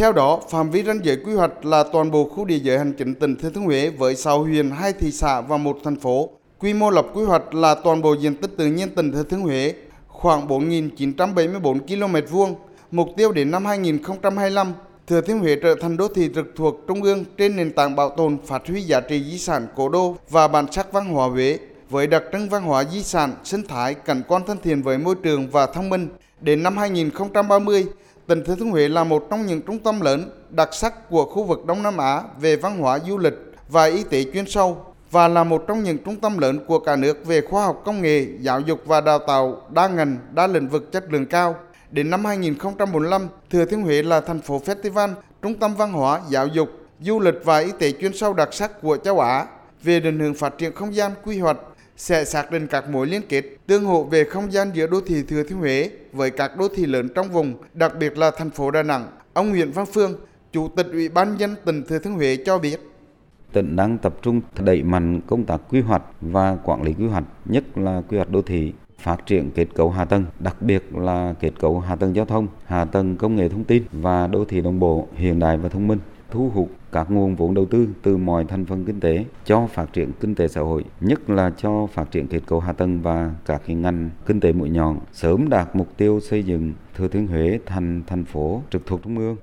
Theo đó, phạm vi ranh giới quy hoạch là toàn bộ khu địa giới hành chính tỉnh Thừa Thiên Huế với 6 huyện, 2 thị xã và một thành phố. Quy mô lập quy hoạch là toàn bộ diện tích tự nhiên tỉnh Thừa Thiên Huế, khoảng 4.974 km vuông. Mục tiêu đến năm 2025, Thừa Thiên Huế trở thành đô thị trực thuộc trung ương trên nền tảng bảo tồn phát huy giá trị di sản cố đô và bản sắc văn hóa Huế với đặc trưng văn hóa di sản, sinh thái, cảnh quan thân thiện với môi trường và thông minh. Đến năm 2030, tỉnh Thừa Thiên Huế là một trong những trung tâm lớn đặc sắc của khu vực Đông Nam Á về văn hóa du lịch và y tế chuyên sâu và là một trong những trung tâm lớn của cả nước về khoa học công nghệ, giáo dục và đào tạo đa ngành, đa lĩnh vực chất lượng cao. Đến năm 2045, Thừa Thiên Huế là thành phố festival, trung tâm văn hóa, giáo dục, du lịch và y tế chuyên sâu đặc sắc của châu Á. Về định hướng phát triển không gian quy hoạch, sẽ xác định các mối liên kết tương hỗ về không gian giữa đô thị Thừa Thiên Huế với các đô thị lớn trong vùng, đặc biệt là thành phố Đà Nẵng. Ông Nguyễn Văn Phương, Chủ tịch Ủy ban dân tỉnh Thừa Thiên Huế cho biết tỉnh đang tập trung đẩy mạnh công tác quy hoạch và quản lý quy hoạch, nhất là quy hoạch đô thị, phát triển kết cấu hạ tầng, đặc biệt là kết cấu hạ tầng giao thông, hạ tầng công nghệ thông tin và đô thị đồng bộ hiện đại và thông minh thu hút các nguồn vốn đầu tư từ mọi thành phần kinh tế cho phát triển kinh tế xã hội, nhất là cho phát triển kết cấu hạ tầng và các cái ngành kinh tế mũi nhọn, sớm đạt mục tiêu xây dựng Thừa Thiên Huế thành thành phố trực thuộc trung ương.